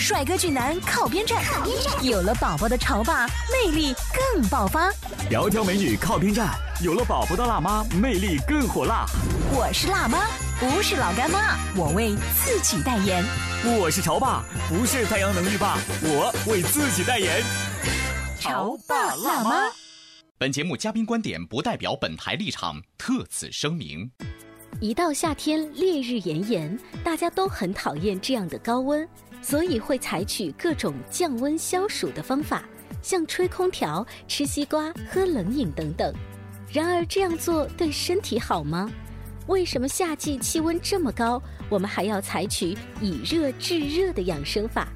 帅哥俊男靠边站，有了宝宝的潮爸魅力更爆发。窈窕美女靠边站，有了宝宝的辣妈魅力更火辣。我是辣妈，不是老干妈，我为自己代言。我是潮爸，不是太阳能浴霸，我为自己代言。潮爸辣妈。本节目嘉宾观点不代表本台立场，特此声明。一到夏天，烈日炎炎，大家都很讨厌这样的高温。所以会采取各种降温消暑的方法，像吹空调、吃西瓜、喝冷饮等等。然而这样做对身体好吗？为什么夏季气温这么高，我们还要采取以热制热的养生法？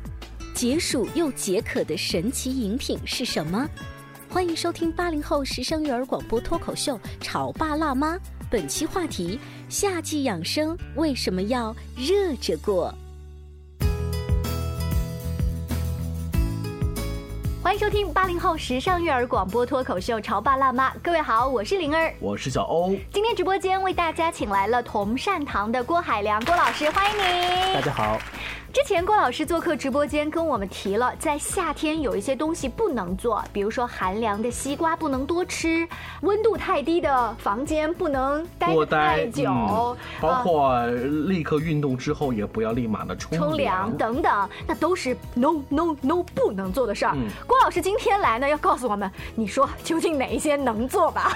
解暑又解渴的神奇饮品是什么？欢迎收听八零后时尚育儿广播脱口秀《潮爸辣妈》，本期话题：夏季养生为什么要热着过？欢迎收听八零后时尚育儿广播脱口秀《潮爸辣妈》，各位好，我是灵儿，我是小欧。今天直播间为大家请来了同善堂的郭海良郭老师，欢迎您。大家好。之前郭老师做客直播间，跟我们提了，在夏天有一些东西不能做，比如说寒凉的西瓜不能多吃，温度太低的房间不能待太久，包括立刻运动之后也不要立马的冲冲凉等等，那都是 no no no 不能做的事儿。郭老师今天来呢，要告诉我们，你说究竟哪一些能做吧？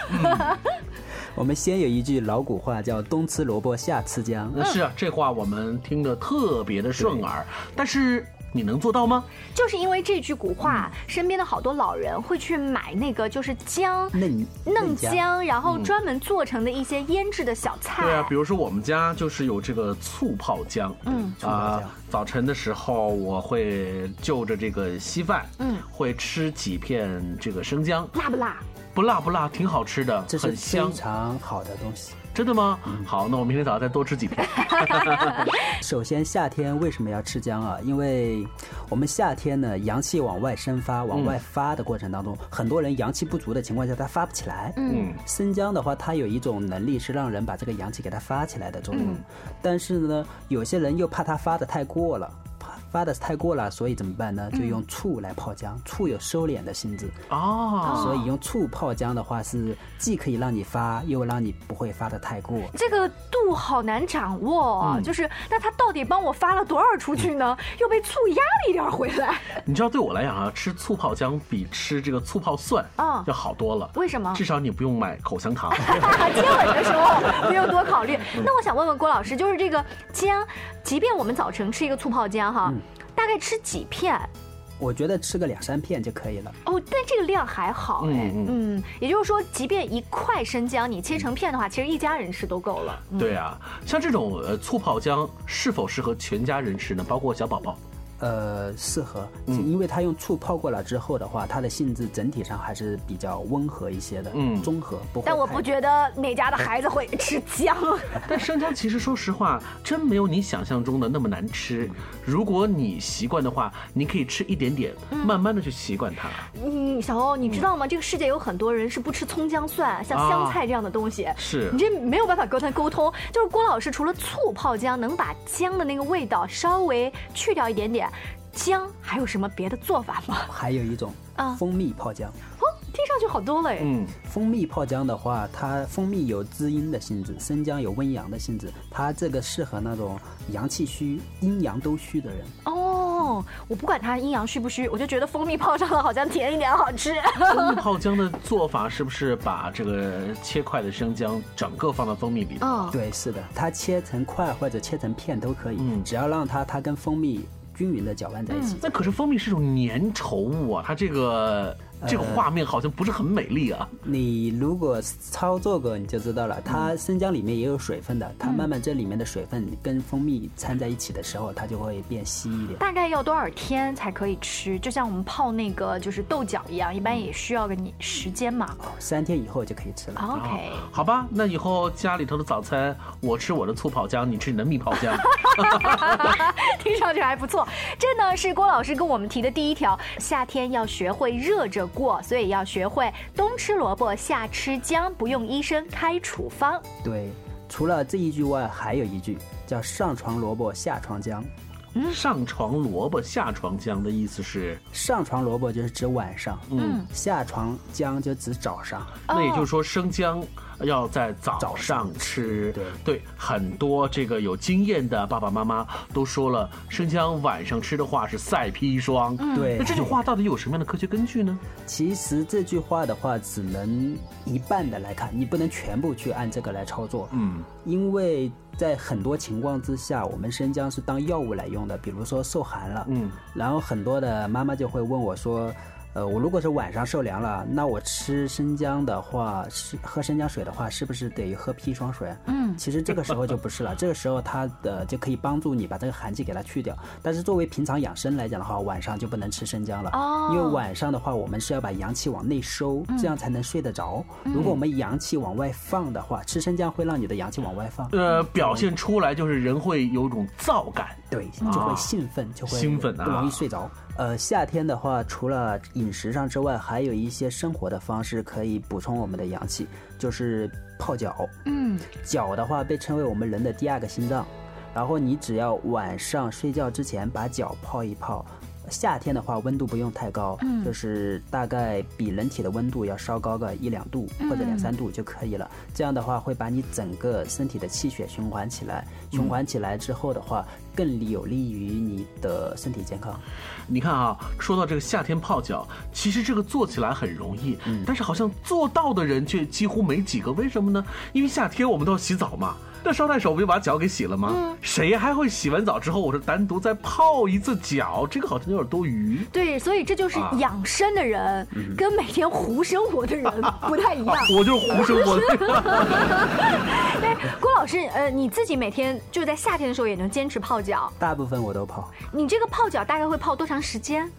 我们先有一句老古话叫“冬吃萝卜夏吃姜”，是啊，这话我们听得特别的顺耳。但是你能做到吗？就是因为这句古话，身边的好多老人会去买那个就是姜嫩嫩姜，然后专门做成的一些腌制的小菜。对啊，比如说我们家就是有这个醋泡姜。嗯。啊，早晨的时候我会就着这个稀饭，嗯，会吃几片这个生姜，辣不辣？不辣不辣，挺好吃的，这是非常好的东西。真的吗？好，那我明天早上再多吃几片。首先，夏天为什么要吃姜啊？因为我们夏天呢，阳气往外生发，往外发的过程当中，很多人阳气不足的情况下，他发不起来。嗯，生姜的话，它有一种能力是让人把这个阳气给它发起来的作用。但是呢，有些人又怕它发的太过了。发的太过了，所以怎么办呢？就用醋来泡姜，醋有收敛的性质哦，所以用醋泡姜的话，是既可以让你发，又让你不会发的太过。这个度好难掌握，就是那他到底帮我发了多少出去呢？又被醋压了一点回来。你知道，对我来讲啊，吃醋泡姜比吃这个醋泡蒜啊要好多了。为什么？至少你不用买口香糖，接吻的时候不用多考虑。那我想问问郭老师，就是这个姜，即便我们早晨吃一个醋泡姜哈。大概吃几片？我觉得吃个两三片就可以了。哦，但这个量还好哎。嗯，也就是说，即便一块生姜你切成片的话，其实一家人吃都够了。对啊，像这种呃醋泡姜是否适合全家人吃呢？包括小宝宝。呃，适合，因为它用醋泡过了之后的话，它的性质整体上还是比较温和一些的，嗯，中和。不但我不觉得哪家的孩子会吃姜。但生姜其实说实话，真没有你想象中的那么难吃。如果你习惯的话，你可以吃一点点，慢慢的去习惯它。嗯，小欧，你知道吗？这个世界有很多人是不吃葱姜蒜，像香菜这样的东西。是你这没有办法跟他沟通。就是郭老师除了醋泡姜，能把姜的那个味道稍微去掉一点点。姜还有什么别的做法吗？还有一种啊，蜂蜜泡姜。哦，听上去好多了哎。嗯，蜂蜜泡姜的话，它蜂蜜有滋阴的性质，生姜有温阳的性质，它这个适合那种阳气虚、阴阳都虚的人。哦，我不管它阴阳虚不虚，我就觉得蜂蜜泡上了好像甜一点好吃。蜂蜜泡姜的做法是不是把这个切块的生姜整个放到蜂蜜里？哦，对，是的，它切成块或者切成片都可以，嗯只要让它它跟蜂蜜。均匀的搅拌在一起。那可是蜂蜜是种粘稠物啊，它这个。这个画面好像不是很美丽啊！你如果操作过，你就知道了。它生姜里面也有水分的，它慢慢这里面的水分跟蜂蜜掺在一起的时候，它就会变稀一点。大概要多少天才可以吃？就像我们泡那个就是豆角一样，一般也需要个你时间嘛。哦三天以后就可以吃了。OK，好吧，那以后家里头的早餐，我吃我的醋泡姜，你吃你的蜜泡姜，听上去还不错。这呢是郭老师跟我们提的第一条：夏天要学会热着。过，所以要学会冬吃萝卜夏吃姜，不用医生开处方。对，除了这一句外，还有一句叫“上床萝卜下床姜”。嗯上床萝卜下床姜的意思是，上床萝卜就是指晚上，嗯，下床姜就指早上。那也就是说，生姜。要在早上吃，对对，很多这个有经验的爸爸妈妈都说了，生姜晚上吃的话是赛砒霜。对，那这句话到底有什么样的科学根据呢？其实这句话的话，只能一半的来看，你不能全部去按这个来操作。嗯，因为在很多情况之下，我们生姜是当药物来用的，比如说受寒了，嗯，然后很多的妈妈就会问我说。呃，我如果是晚上受凉了，那我吃生姜的话，是喝生姜水的话，是不是得喝砒霜水？嗯，其实这个时候就不是了，这个时候它的就可以帮助你把这个寒气给它去掉。但是作为平常养生来讲的话，晚上就不能吃生姜了，哦，因为晚上的话，我们是要把阳气往内收，这样才能睡得着。如果我们阳气往外放的话，吃生姜会让你的阳气往外放。呃，表现出来就是人会有种燥感，对，就会兴奋，就会兴奋，不容易睡着。呃，夏天的话，除了饮食上之外，还有一些生活的方式可以补充我们的阳气，就是泡脚。嗯，脚的话被称为我们人的第二个心脏，然后你只要晚上睡觉之前把脚泡一泡。夏天的话，温度不用太高，就是大概比人体的温度要稍高个一两度或者两三度就可以了。这样的话，会把你整个身体的气血循环起来，循环起来之后的话，更有利于你的身体健康。你看啊，说到这个夏天泡脚，其实这个做起来很容易，但是好像做到的人却几乎没几个。为什么呢？因为夏天我们都要洗澡嘛。那捎带手不就把脚给洗了吗？谁还会洗完澡之后，我说单独再泡一次脚？这个好像有点多余。对，所以这就是养生的人跟每天胡生活的人不太一样。我就是胡生活的。哎，郭老师，呃，你自己每天就在夏天的时候也能坚持泡脚？大部分我都泡。你这个泡脚大概会泡多长时间？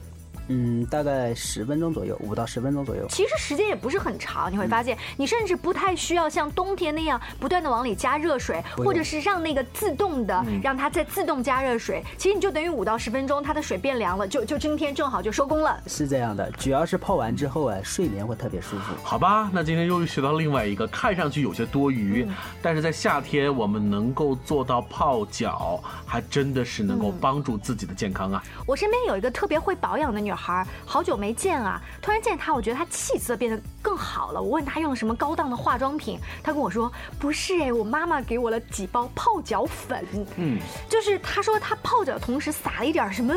嗯，大概十分钟左右，五到十分钟左右。其实时间也不是很长，你会发现，你甚至不太需要像冬天那样不断的往里加热水，或者是让那个自动的让它再自动加热水。其实你就等于五到十分钟，它的水变凉了，就就今天正好就收工了。是这样的，主要是泡完之后啊，睡眠会特别舒服。好吧，那今天又学到另外一个看上去有些多余，但是在夏天我们能够做到泡脚，还真的是能够帮助自己的健康啊。我身边有一个特别会保养的女孩，好久没见啊！突然见他，我觉得他气色变得更好了。我问他用了什么高档的化妆品，他跟我说不是哎，我妈妈给我了几包泡脚粉。嗯，就是他说他泡脚同时撒了一点什么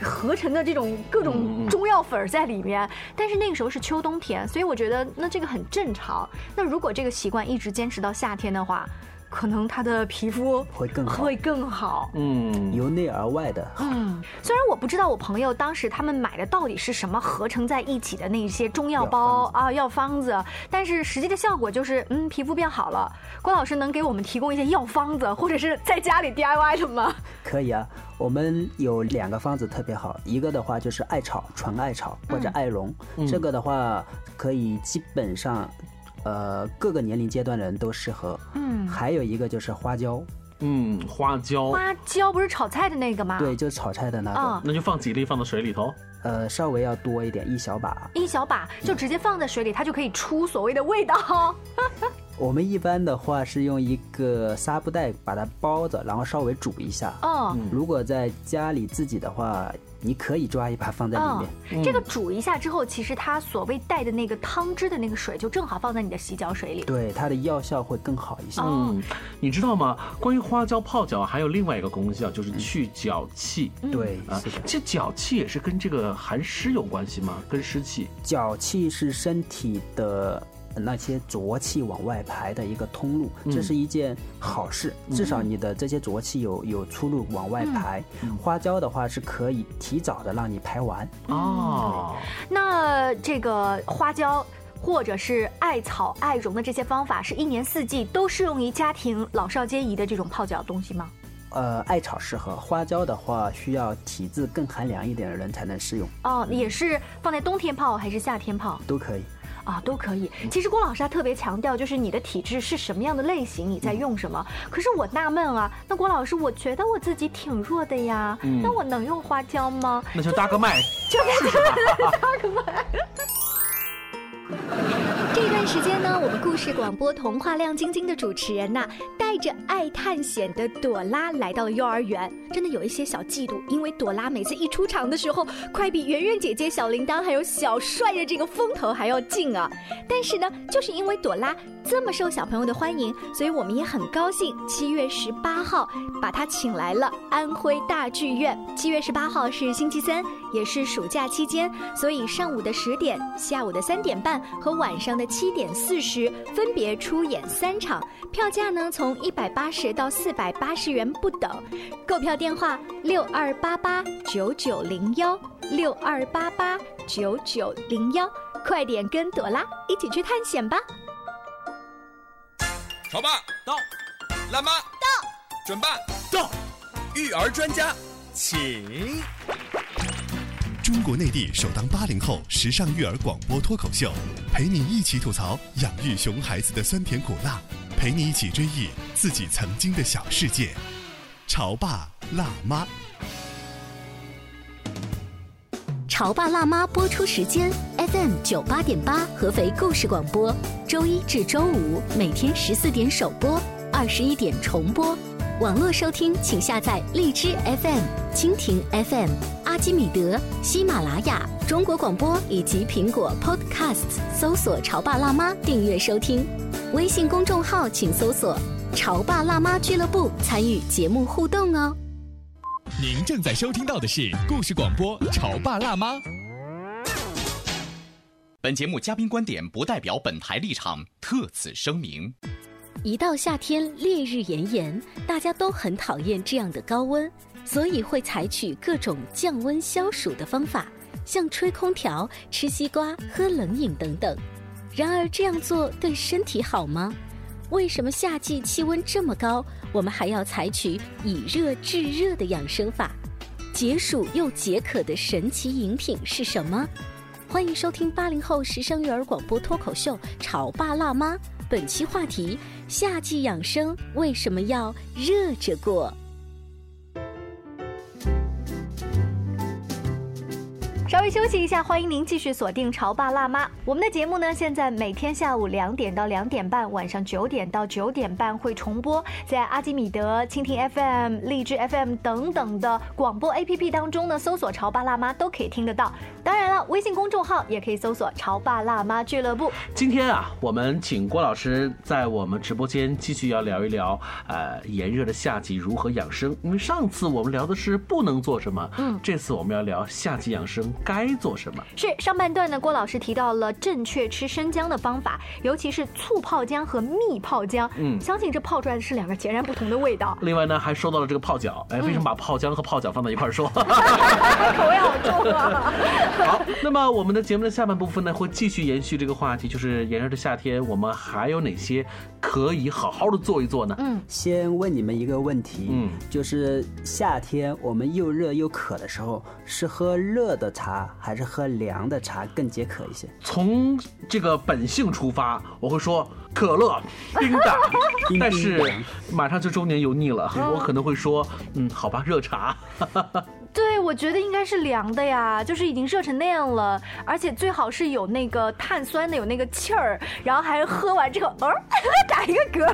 合成的这种各种中药粉在里面。但是那个时候是秋冬天，所以我觉得那这个很正常。那如果这个习惯一直坚持到夏天的话。可能他的皮肤会更好，会更好。嗯，由内而外的。嗯，虽然我不知道我朋友当时他们买的到底是什么合成在一起的那些中药包啊药方子，但是实际的效果就是嗯皮肤变好了。郭老师能给我们提供一些药方子，或者是在家里 DIY 的吗？可以啊，我们有两个方子特别好，一个的话就是艾草，纯艾草或者艾绒，这个的话可以基本上。呃，各个年龄阶段的人都适合。嗯，还有一个就是花椒。嗯，花椒。花椒不是炒菜的那个吗？对，就是炒菜的那个。那就放几粒放到水里头。呃，稍微要多一点，一小把。一小把就直接放在水里，它就可以出所谓的味道。我们一般的话是用一个纱布袋把它包着，然后稍微煮一下。哦。如果在家里自己的话。你可以抓一把放在里面。这个煮一下之后，其实它所谓带的那个汤汁的那个水，就正好放在你的洗脚水里。对，它的药效会更好一些。嗯，你知道吗？关于花椒泡脚还有另外一个功效，就是去脚气。对啊，这脚气也是跟这个寒湿有关系吗？跟湿气？脚气是身体的。那些浊气往外排的一个通路，这是一件好事。至少你的这些浊气有有出路往外排。花椒的话是可以提早的让你排完。哦，那这个花椒。或者是艾草、艾绒的这些方法，是一年四季都适用于家庭老少皆宜的这种泡脚东西吗？呃，艾草适合，花椒的话需要体质更寒凉一点的人才能适用。哦，也是放在冬天泡还是夏天泡？都可以。啊，都可以。其实郭老师他特别强调，就是你的体质是什么样的类型，你在用什么。可是我纳闷啊，那郭老师，我觉得我自己挺弱的呀，那我能用花椒吗？那就搭个麦，就是搭个麦。这段时间呢，我们故事广播童话亮晶晶的主持人呐，带着爱探险的朵拉来到了幼儿园。真的有一些小嫉妒，因为朵拉每次一出场的时候，快比圆圆姐姐、小铃铛还有小帅的这个风头还要劲啊。但是呢，就是因为朵拉这么受小朋友的欢迎，所以我们也很高兴。七月十八号把她请来了安徽大剧院。七月十八号是星期三，也是暑假期间，所以上午的十点、下午的三点半和晚上的七点四十分别出演三场，票价呢从一百八十到四百八十元不等，购票。电话六二八八九九零幺六二八八九九零幺，快点跟朵拉一起去探险吧！潮爸到，辣妈到，准爸到，育儿专家请。中国内地首档八零后时尚育儿广播脱口秀，陪你一起吐槽养育熊孩子的酸甜苦辣，陪你一起追忆自己曾经的小世界。潮爸辣妈，潮爸辣妈播出时间：FM 九八点八，合肥故事广播，周一至周五每天十四点首播，二十一点重播。网络收听，请下载荔枝 FM、蜻蜓 FM、阿基米德、喜马拉雅、中国广播以及苹果 Podcasts，搜索“潮爸辣妈”订阅收听。微信公众号请搜索。潮爸辣妈俱乐部参与节目互动哦。您正在收听到的是故事广播《潮爸辣妈》。本节目嘉宾观点不代表本台立场，特此声明。一到夏天，烈日炎炎，大家都很讨厌这样的高温，所以会采取各种降温消暑的方法，像吹空调、吃西瓜、喝冷饮等等。然而，这样做对身体好吗？为什么夏季气温这么高，我们还要采取以热制热的养生法？解暑又解渴的神奇饮品是什么？欢迎收听八零后时尚育儿广播脱口秀《潮爸辣妈》，本期话题：夏季养生为什么要热着过？稍微休息一下，欢迎您继续锁定《潮爸辣妈》。我们的节目呢，现在每天下午两点到两点半，晚上九点到九点半会重播，在阿基米德、蜻蜓 FM、荔枝 FM 等等的广播 APP 当中呢，搜索“潮爸辣妈”都可以听得到。当然了，微信公众号也可以搜索“潮爸辣妈俱乐部”。今天啊，我们请郭老师在我们直播间继续要聊一聊，呃，炎热的夏季如何养生。因为上次我们聊的是不能做什么，嗯，这次我们要聊夏季养生。该做什么？是上半段呢？郭老师提到了正确吃生姜的方法，尤其是醋泡姜和蜜泡姜。嗯，相信这泡出来的是两个截然不同的味道。另外呢，还说到了这个泡脚。哎，为什么把泡姜和泡脚放在一块儿说？口味好重啊！好，那么我们的节目的下半部分呢，会继续延续这个话题，就是炎热的夏天，我们还有哪些可以好好的做一做呢？嗯，先问你们一个问题，嗯，就是夏天我们又热又渴的时候，是喝热的茶？茶还是喝凉的茶更解渴一些。从这个本性出发，我会说可乐冰的，但是马上就中年油腻了，我可能会说，嗯，好吧，热茶。对，我觉得应该是凉的呀，就是已经热成那样了，而且最好是有那个碳酸的，有那个气儿，然后还喝完之后，呃，打一个嗝，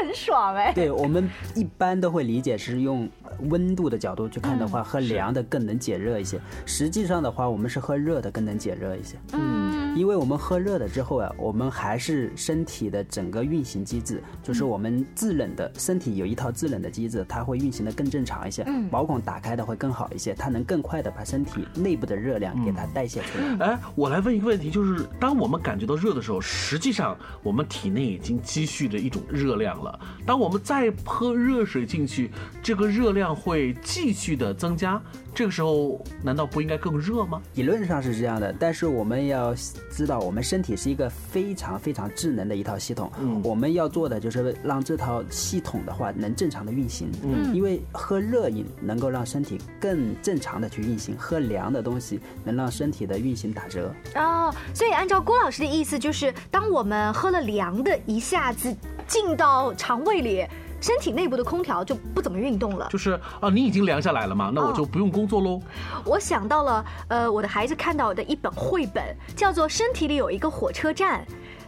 很爽哎。对我们一般都会理解是用温度的角度去看的话，喝凉的更能解热一些。实际上的话，我们是喝热的更能解热一些。嗯。因为我们喝热了之后啊，我们还是身体的整个运行机制，就是我们制冷的身体有一套制冷的机制，它会运行的更正常一些，毛孔打开的会更好一些，它能更快的把身体内部的热量给它代谢出来。哎，我来问一个问题，就是当我们感觉到热的时候，实际上我们体内已经积蓄着一种热量了。当我们再泼热水进去，这个热量会继续的增加。这个时候难道不应该更热吗？理论上是这样的，但是我们要知道，我们身体是一个非常非常智能的一套系统。嗯，我们要做的就是让这套系统的话能正常的运行。嗯，因为喝热饮能够让身体更正常的去运行，喝凉的东西能让身体的运行打折。哦，所以按照郭老师的意思，就是当我们喝了凉的，一下子进到肠胃里。身体内部的空调就不怎么运动了，就是啊，你已经凉下来了嘛，那我就不用工作喽。我想到了，呃，我的孩子看到的一本绘本，叫做《身体里有一个火车站》。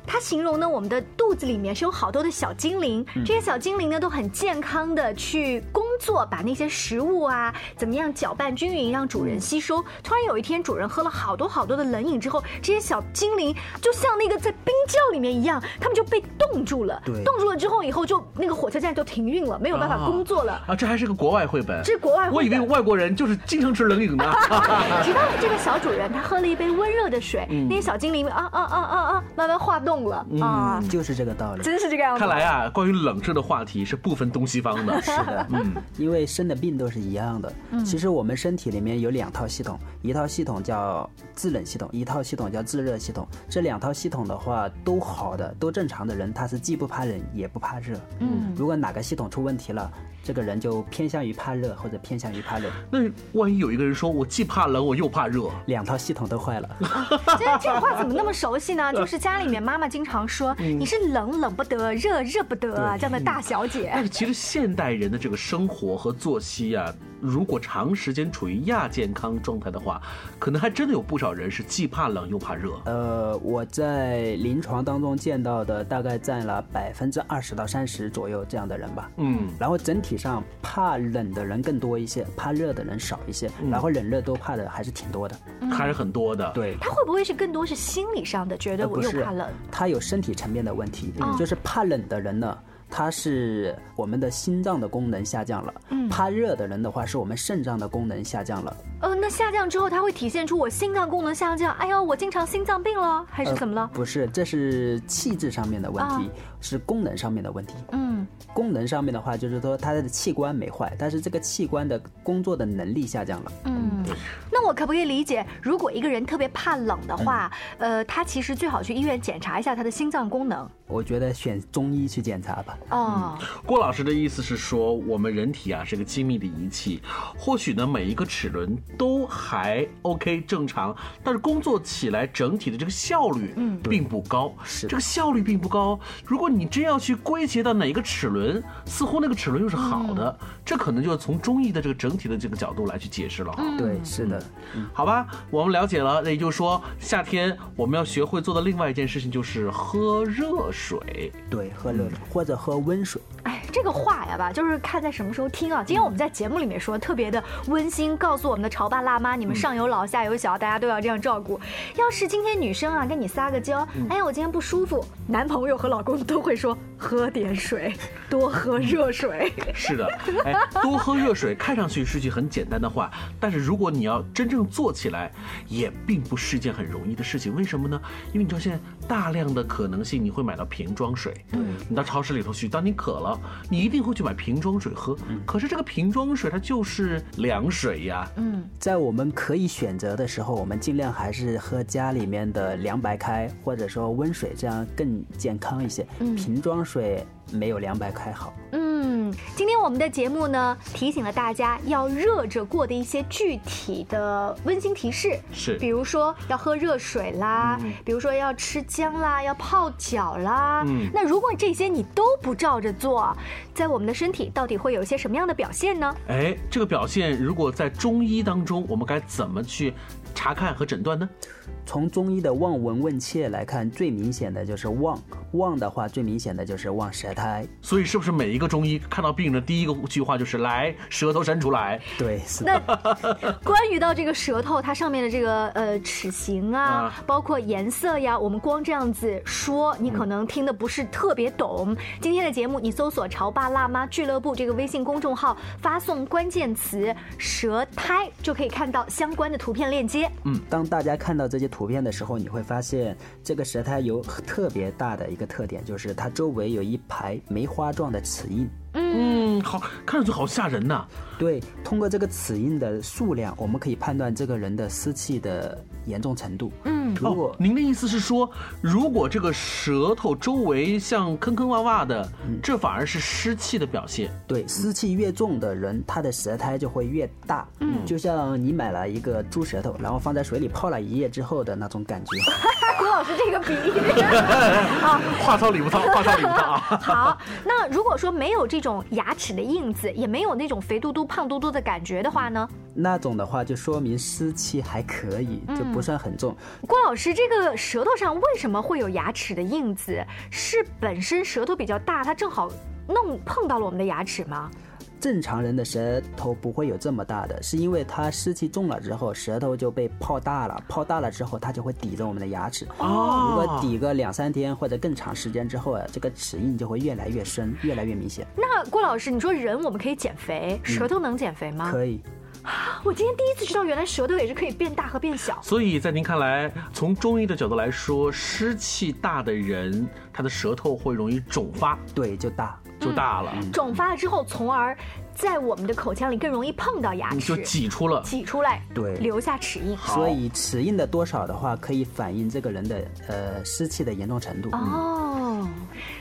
它形容呢，我们的肚子里面是有好多的小精灵，这些小精灵呢都很健康的去工作，把那些食物啊怎么样搅拌均匀，让主人吸收。突然有一天，主人喝了好多好多的冷饮之后，这些小精灵就像那个在冰窖里面一样，他们就被冻住了。对，冻住了之后，以后就那个火车站就停运了，没有办法工作了。啊，这还是个国外绘本。这是国外，我以为外国人就是经常吃冷饮的。直到这个小主人他喝了一杯温热的水，那些小精灵啊啊啊啊啊，慢慢化冻。动了啊，就是这个道理，真是这个样子。看来啊，关于冷热的话题是不分东西方的。是的，嗯，因为生的病都是一样的。其实我们身体里面有两套系统，一套系统叫制冷系统，一套系统叫制热系统。这两套系统的话都好的，都正常的人，他是既不怕冷也不怕热。嗯，如果哪个系统出问题了。这个人就偏向于怕热或者偏向于怕冷。那万一有一个人说我既怕冷我又怕热，两套系统都坏了。这这话怎么那么熟悉呢？就是家里面妈妈经常说你是冷冷不得，热热不得啊，这样的大小姐。但是其实现代人的这个生活和作息啊。如果长时间处于亚健康状态的话，可能还真的有不少人是既怕冷又怕热。呃，我在临床当中见到的大概占了百分之二十到三十左右这样的人吧。嗯，然后整体上怕冷的人更多一些，怕热的人少一些，然后冷热都怕的还是挺多的，还是很多的。对，他会不会是更多是心理上的，觉得我又怕冷？他有身体层面的问题，就是怕冷的人呢。它是我们的心脏的功能下降了，嗯，怕热的人的话，是我们肾脏的功能下降了。呃，那下降之后，它会体现出我心脏功能下降。哎呦，我经常心脏病了，还是怎么了？不是，这是气质上面的问题，是功能上面的问题。嗯，功能上面的话，就是说他的器官没坏，但是这个器官的工作的能力下降了。嗯，那我可不可以理解，如果一个人特别怕冷的话，呃，他其实最好去医院检查一下他的心脏功能。我觉得选中医去检查吧。哦，郭老师的意思是说，我们人体啊是个精密的仪器，或许呢每一个齿轮都还 OK 正常，但是工作起来整体的这个效率嗯并不高。是这个效率并不高。如果你真要去归结到哪一个齿轮，似乎那个齿轮又是好的，这可能就要从中医的这个整体的这个角度来去解释了哈。对，是的。好吧，我们了解了。那也就是说，夏天我们要学会做的另外一件事情就是喝热。水对，喝热水或者喝温水。哎，这个话呀吧，就是看在什么时候听啊。今天我们在节目里面说特别的温馨，告诉我们的潮爸辣妈，你们上有老下有小，大家都要这样照顾。要是今天女生啊跟你撒个娇，哎呀我今天不舒服，男朋友和老公都会说喝点水，多喝热水。是的，哎，多喝热水看上去是句很简单的话，但是如果你要真正做起来，也并不是件很容易的事情。为什么呢？因为你知道现在大量的可能性，你会买到瓶装水。嗯，你到超市里头去，当你渴了。你一定会去买瓶装水喝，嗯可是这个瓶装水它就是凉水呀。嗯，在我们可以选择的时候，我们尽量还是喝家里面的凉白开，或者说温水，这样更健康一些。嗯瓶装水水没有凉白开好。嗯，今天我们的节目呢，提醒了大家要热着过的一些具体的温馨提示，是，比如说要喝热水啦，比如说要吃姜啦，要泡脚啦。嗯，那如果这些你都不照着做，在我们的身体到底会有一些什么样的表现呢？哎，这个表现如果在中医当中，我们该怎么去？查看和诊断呢？从中医的望闻问切来看，最明显的就是望。望的话，最明显的就是望舌苔。所以，是不是每一个中医看到病人的第一个句话就是“来，舌头伸出来”？对，是。那关于到这个舌头，它上面的这个呃齿形啊，包括颜色呀，我们光这样子说，你可能听的不是特别懂。今天的节目，你搜索“潮爸辣妈俱乐部”这个微信公众号，发送关键词“舌苔”，就可以看到相关的图片链接。嗯，当大家看到这些图片的时候，你会发现这个舌苔有特别大的一个特点，就是它周围有一排梅花状的齿印。嗯，好，看上去好吓人呐。对，通过这个齿印的数量，我们可以判断这个人的湿气的严重程度。嗯，如果您的意思是说，如果这个舌头周围像坑坑洼洼的，这反而是湿气的表现。对，湿气越重的人，他的舌苔就会越大。嗯，就像你买了一个猪舌头，然后放在水里泡了一夜之后的那种感觉。郭老师这个比喻 啊，话糙理不糙，话糙理不糙啊。好，那如果说没有这种牙齿的印子，也没有那种肥嘟嘟、胖嘟嘟的感觉的话呢？那种的话就说明湿气还可以，就不算很重。郭老师，这个舌头上为什么会有牙齿的印子？是本身舌头比较大，它正好弄碰到了我们的牙齿吗？正常人的舌头不会有这么大的，是因为它湿气重了之后，舌头就被泡大了。泡大了之后，它就会抵着我们的牙齿。哦，如果抵个两三天或者更长时间之后啊，这个齿印就会越来越深，越来越明显。那郭老师，你说人我们可以减肥，舌头能减肥吗？可以。啊，我今天第一次知道，原来舌头也是可以变大和变小。所以在您看来，从中医的角度来说，湿气大的人，他的舌头会容易肿发。对，就大。就大了，肿发了之后，从而在我们的口腔里更容易碰到牙齿，就挤出了，挤出来，对，留下齿印。所以齿印的多少的话，可以反映这个人的呃湿气的严重程度。哦，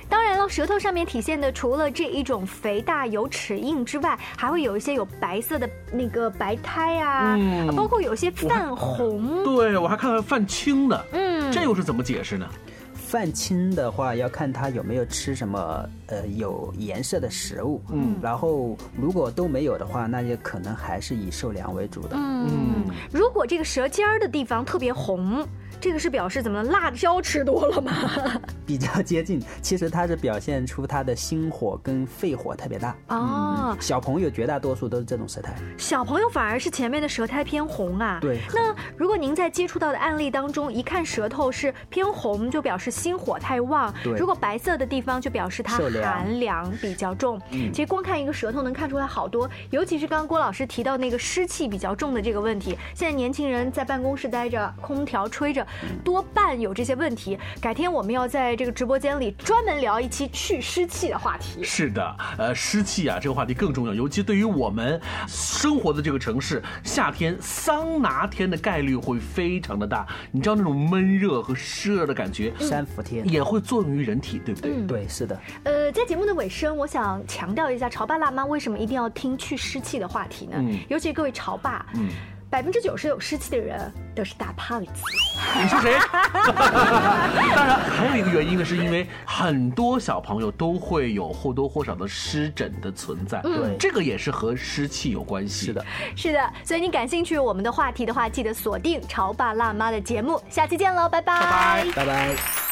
当然了，舌头上面体现的除了这一种肥大有齿印之外，还会有一些有白色的那个白苔啊，包括有些泛红。对，我还看到泛青的，嗯，这又是怎么解释呢？泛青的话，要看他有没有吃什么呃有颜色的食物，嗯，然后如果都没有的话，那就可能还是以受凉为主的。嗯，如果这个舌尖儿的地方特别红。这个是表示怎么辣椒吃多了吗？比较接近，其实它是表现出他的心火跟肺火特别大哦。小朋友绝大多数都是这种舌苔，小朋友反而是前面的舌苔偏红啊。对。那如果您在接触到的案例当中，一看舌头是偏红，就表示心火太旺；如果白色的地方，就表示它寒凉比较重。其实光看一个舌头能看出来好多，尤其是刚刚郭老师提到那个湿气比较重的这个问题。现在年轻人在办公室待着，空调吹着。多半有这些问题。改天我们要在这个直播间里专门聊一期去湿气的话题。是的，呃，湿气啊，这个话题更重要，尤其对于我们生活的这个城市，夏天桑拿天的概率会非常的大。你知道那种闷热和湿热的感觉，三伏天也会作用于人体，对不对？对，是的。呃，在节目的尾声，我想强调一下，潮爸辣妈为什么一定要听去湿气的话题呢？嗯，尤其各位潮爸，嗯。百分之九十有湿气的人都是大胖子。你是谁？当然，还有一个原因呢，是因为很多小朋友都会有或多或少的湿疹的存在。对，这个也是和湿气有关系。是的，是的。所以你感兴趣我们的话题的话，记得锁定《潮爸辣妈》的节目。下期见喽，拜拜，拜拜。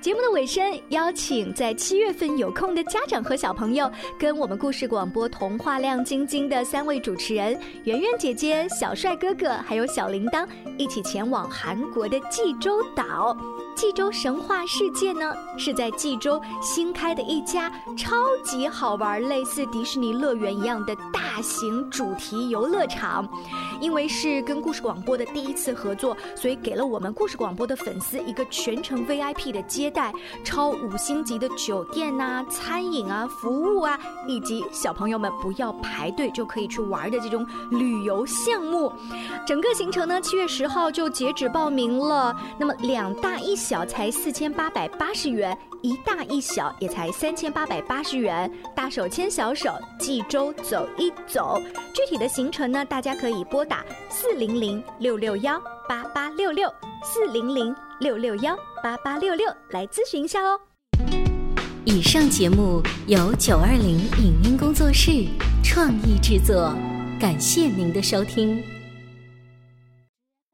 节目的尾声，邀请在七月份有空的家长和小朋友，跟我们故事广播童话亮晶晶的三位主持人圆圆姐姐、小帅哥哥，还有小铃铛，一起前往韩国的济州岛。济州神话世界呢，是在济州新开的一家超级好玩、类似迪士尼乐园一样的大型主题游乐场。因为是跟故事广播的第一次合作，所以给了我们故事广播的粉丝一个全程 VIP 的接待，超五星级的酒店呐、餐饮啊、服务啊，以及小朋友们不要排队就可以去玩的这种旅游项目。整个行程呢，七月十号就截止报名了。那么两大一小才四千八百八十元。一大一小也才三千八百八十元，大手牵小手，济州走一走。具体的行程呢，大家可以拨打四零零六六幺八八六六四零零六六幺八八六六来咨询一下哦。以上节目由九二零影音工作室创意制作，感谢您的收听。